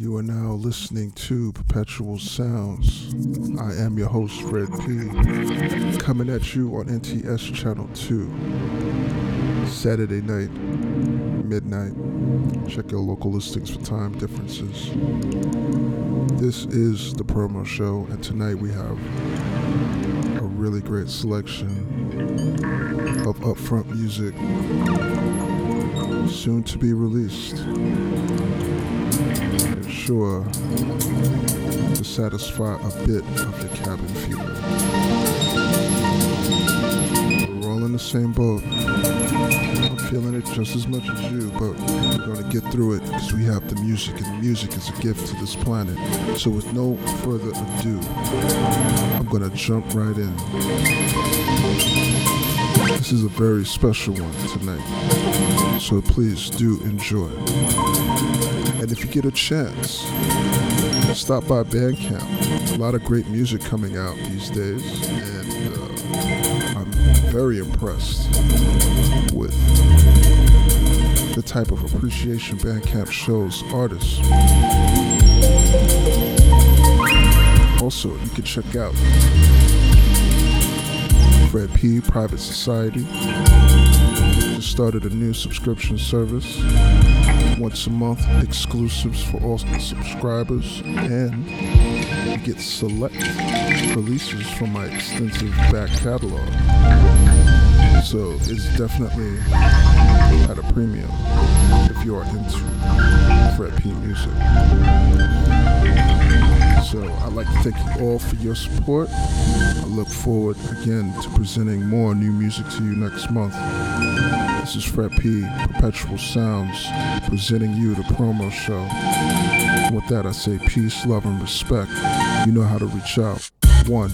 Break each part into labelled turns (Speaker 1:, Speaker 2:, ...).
Speaker 1: You are now listening to Perpetual Sounds. I am your host, Fred P. Coming at you on NTS Channel 2. Saturday night, midnight. Check your local listings for time differences. This is the promo show, and tonight we have a really great selection of upfront music soon to be released. Sure to satisfy a bit of your cabin fever. We're all in the same boat. I'm feeling it just as much as you, but we're gonna get through it because we have the music, and the music is a gift to this planet. So with no further ado, I'm gonna jump right in. This is a very special one tonight, so please do enjoy. And if you get a chance, stop by Bandcamp. A lot of great music coming out these days, and uh, I'm very impressed with the type of appreciation Bandcamp shows artists. Also, you can check out Fred P. Private Society. Just started a new subscription service. Once a month, exclusives for all subscribers, and you get select releases from my extensive back catalog. So it's definitely at a premium if you are into Fred P music. So I'd like to thank you all for your support. I look forward again to presenting more new music to you next month. This is Fred P, Perpetual Sounds, presenting you the promo show. With that, I say peace, love, and respect. You know how to reach out. One.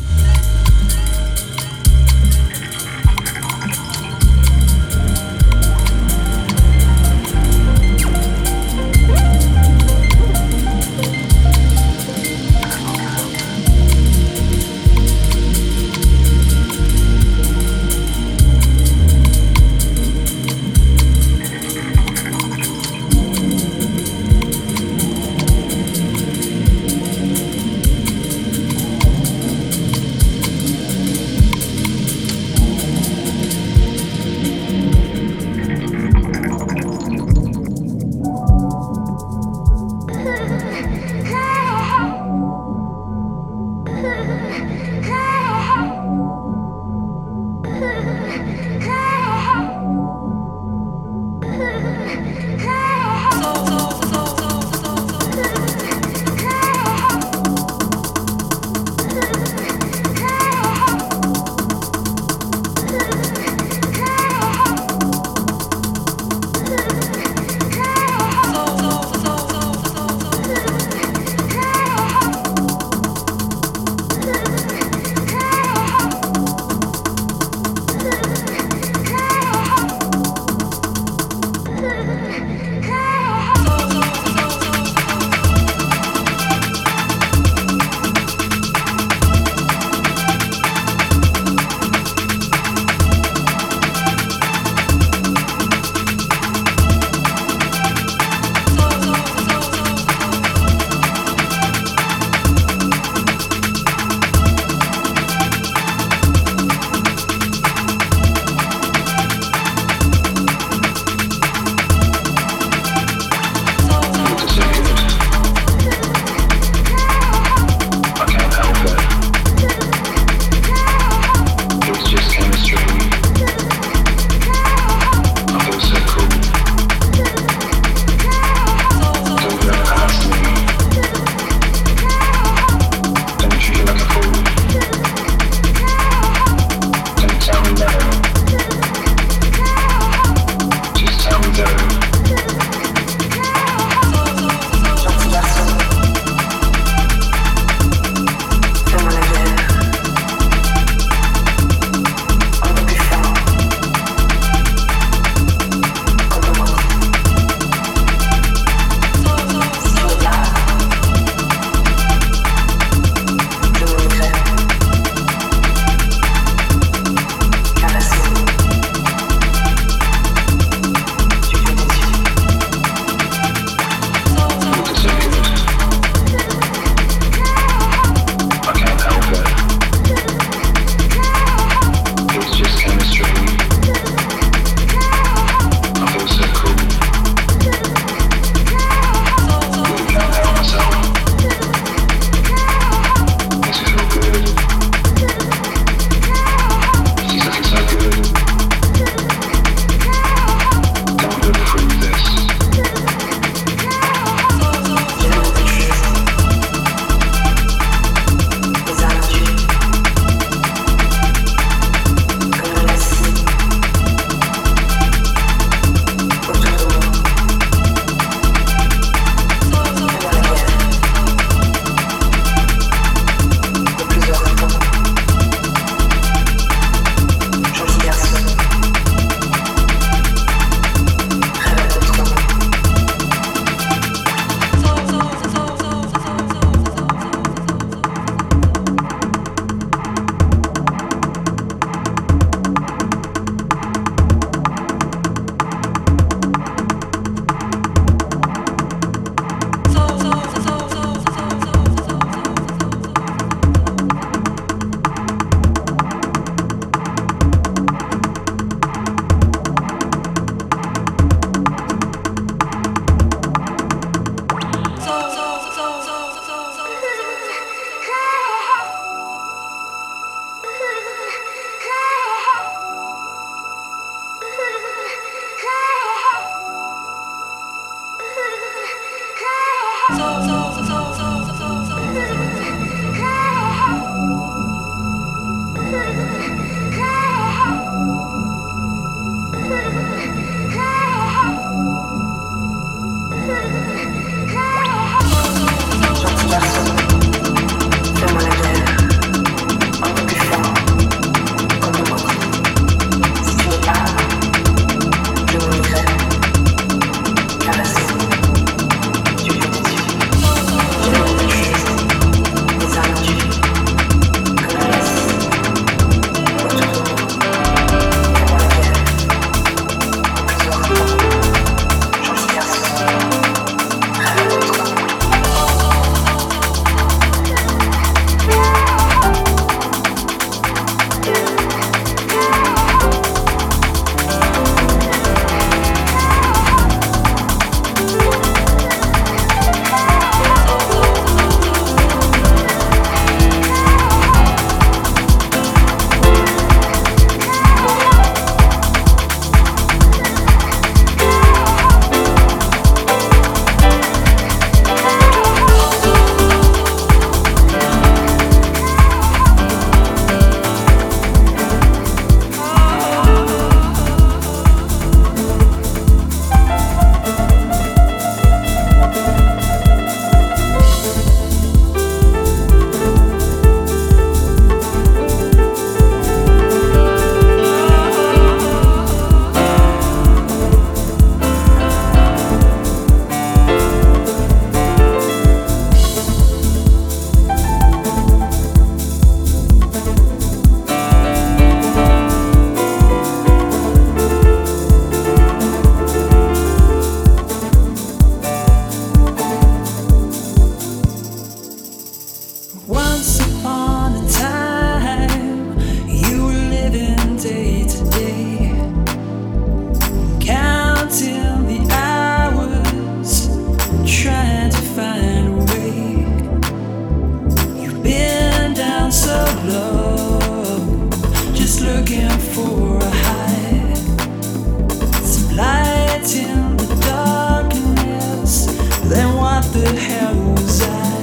Speaker 1: the hell was I?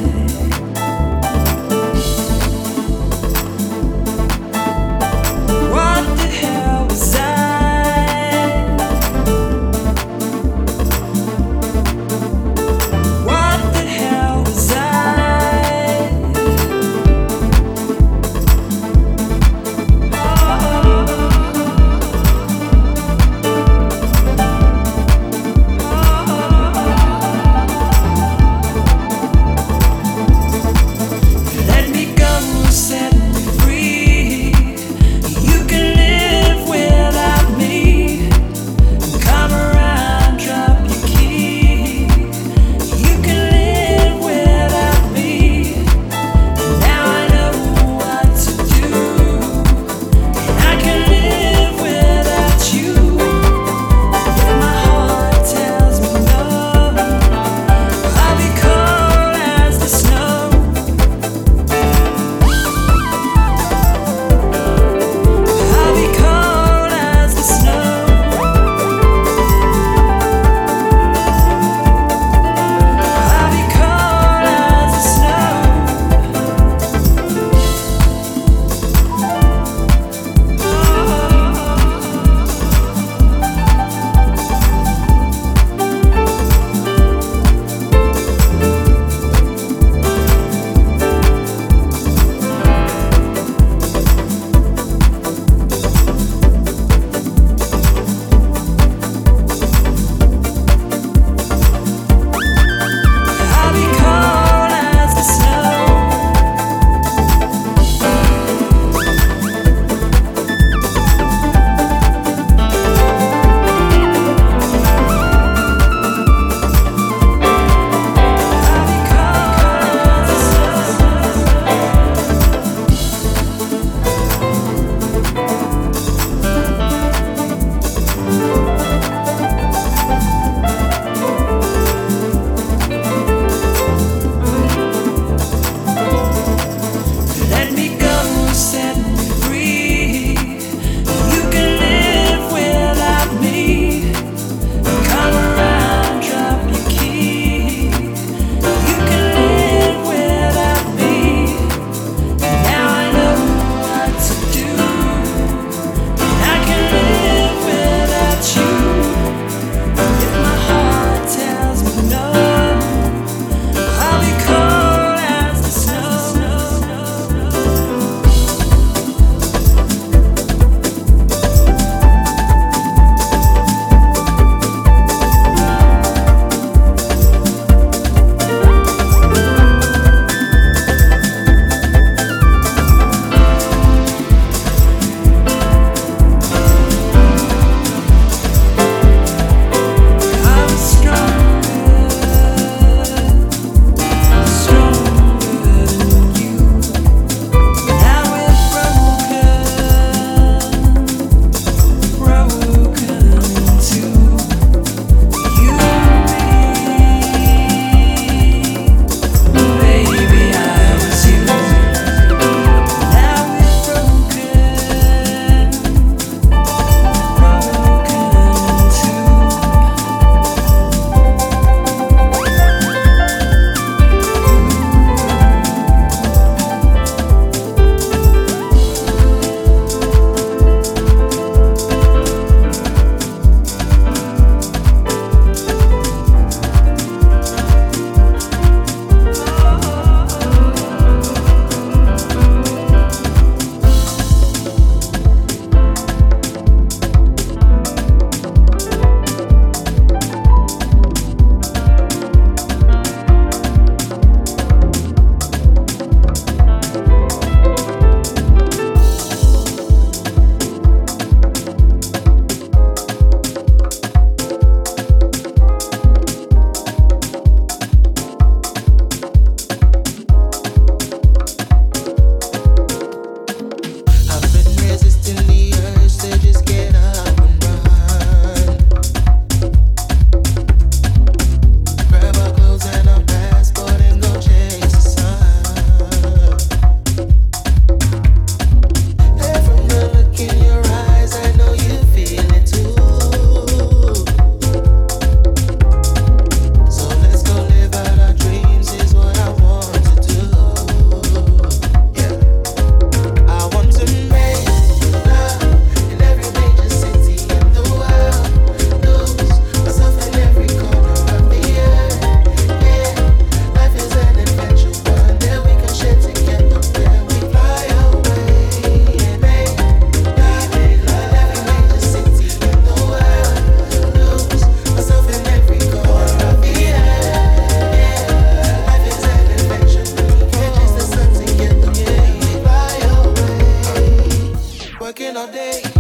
Speaker 1: in a day.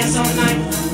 Speaker 2: Dance all night.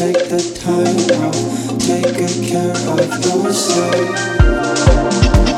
Speaker 2: take
Speaker 3: the time off, taking care of yourself.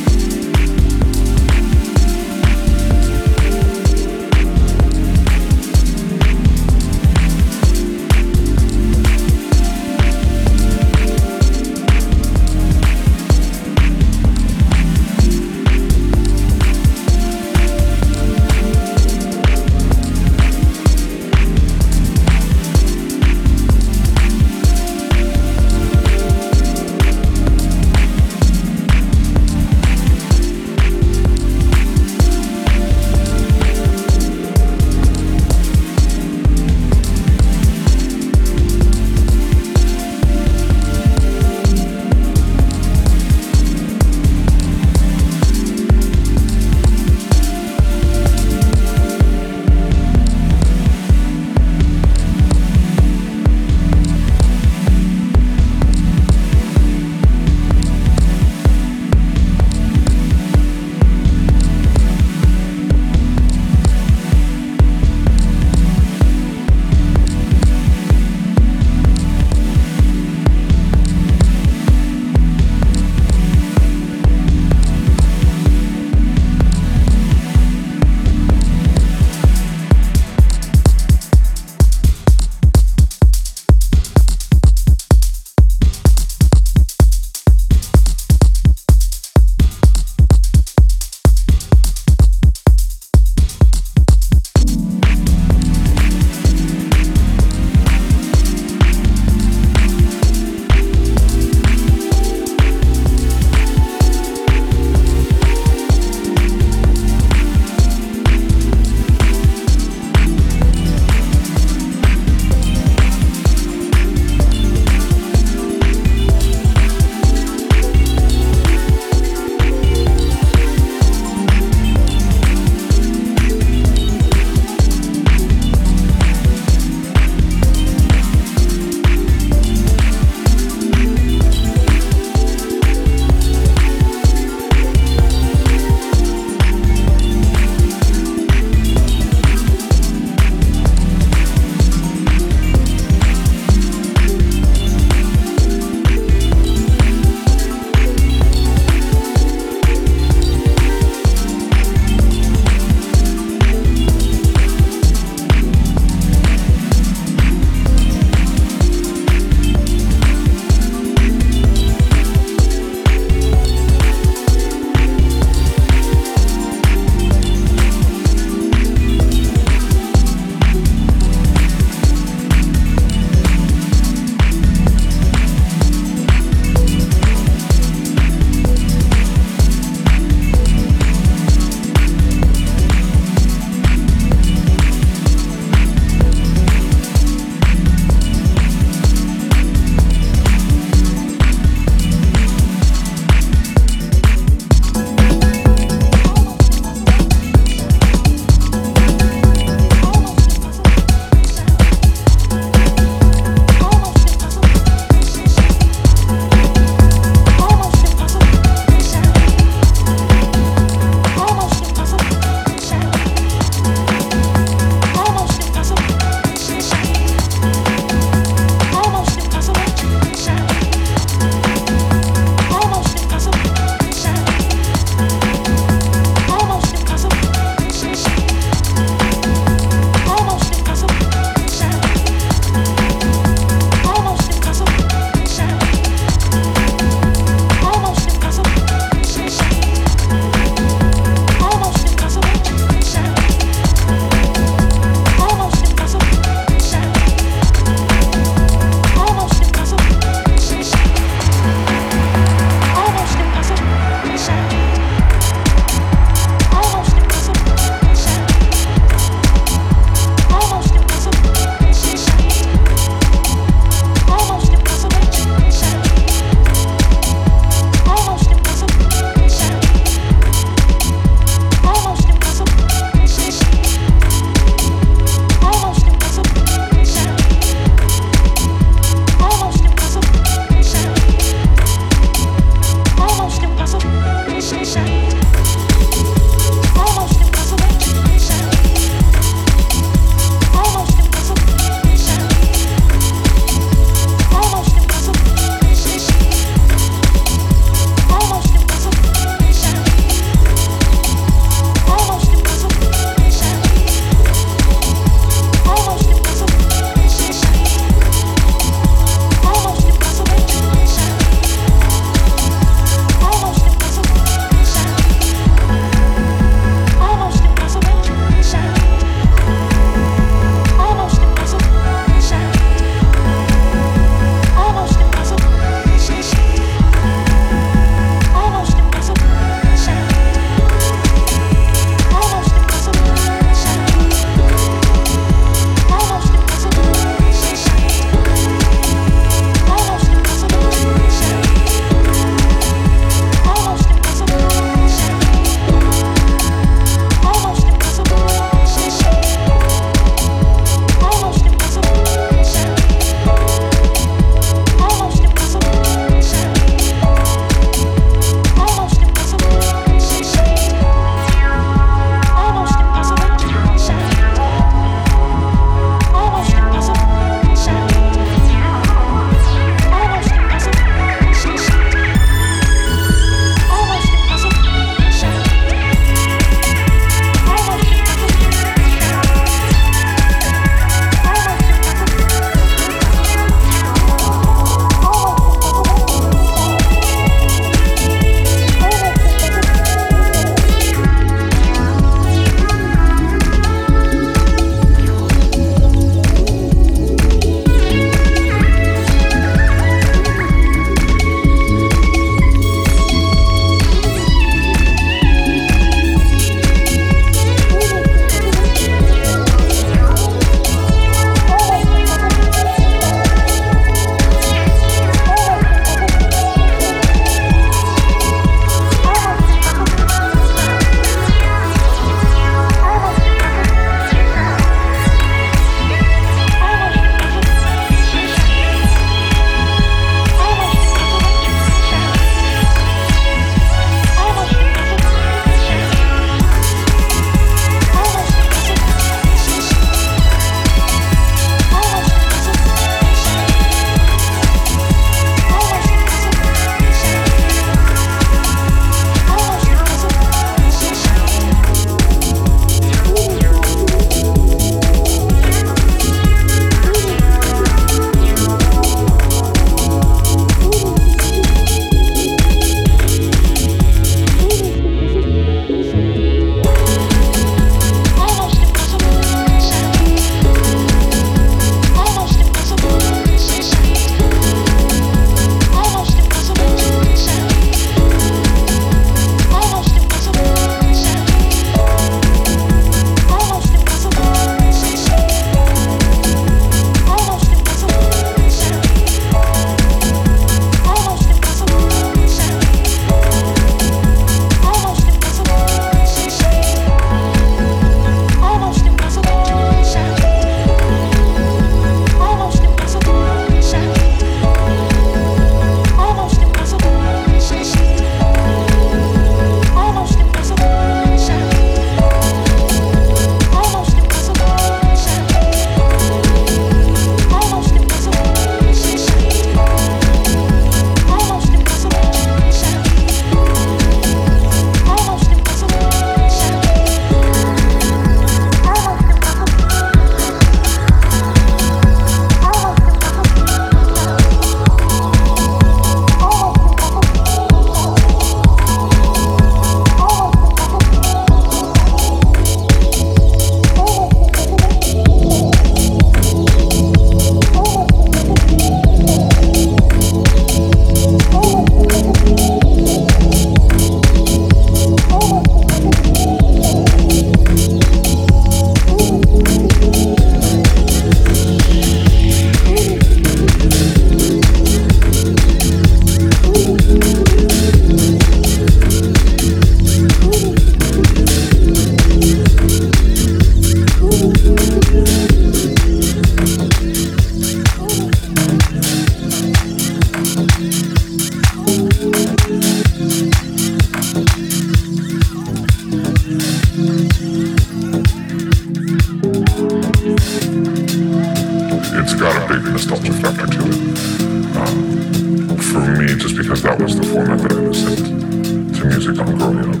Speaker 3: I'm growing up.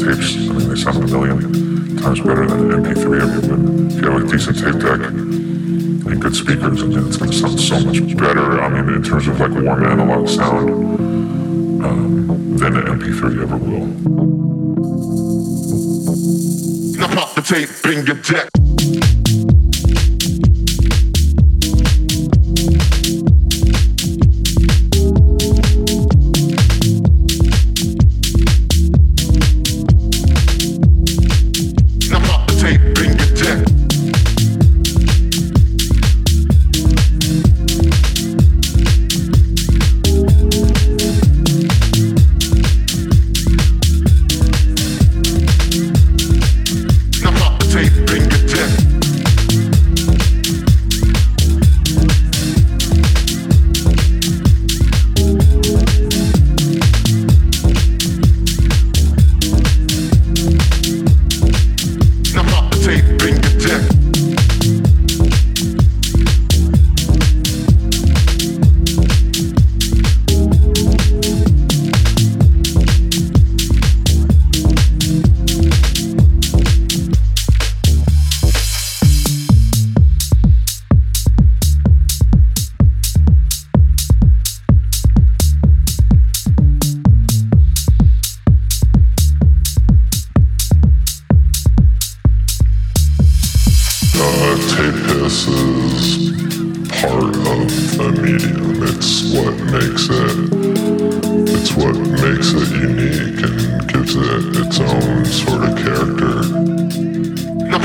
Speaker 3: Tapes, I mean, they sound a million times better than an MP3 ever, but if you have a decent tape deck and good speakers, and it's going to sound so much better. I mean, in terms of like warm analog sound, um, than an MP3 ever will. Now pop the tape in your deck.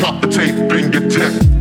Speaker 4: Pop the tape, bring your dick.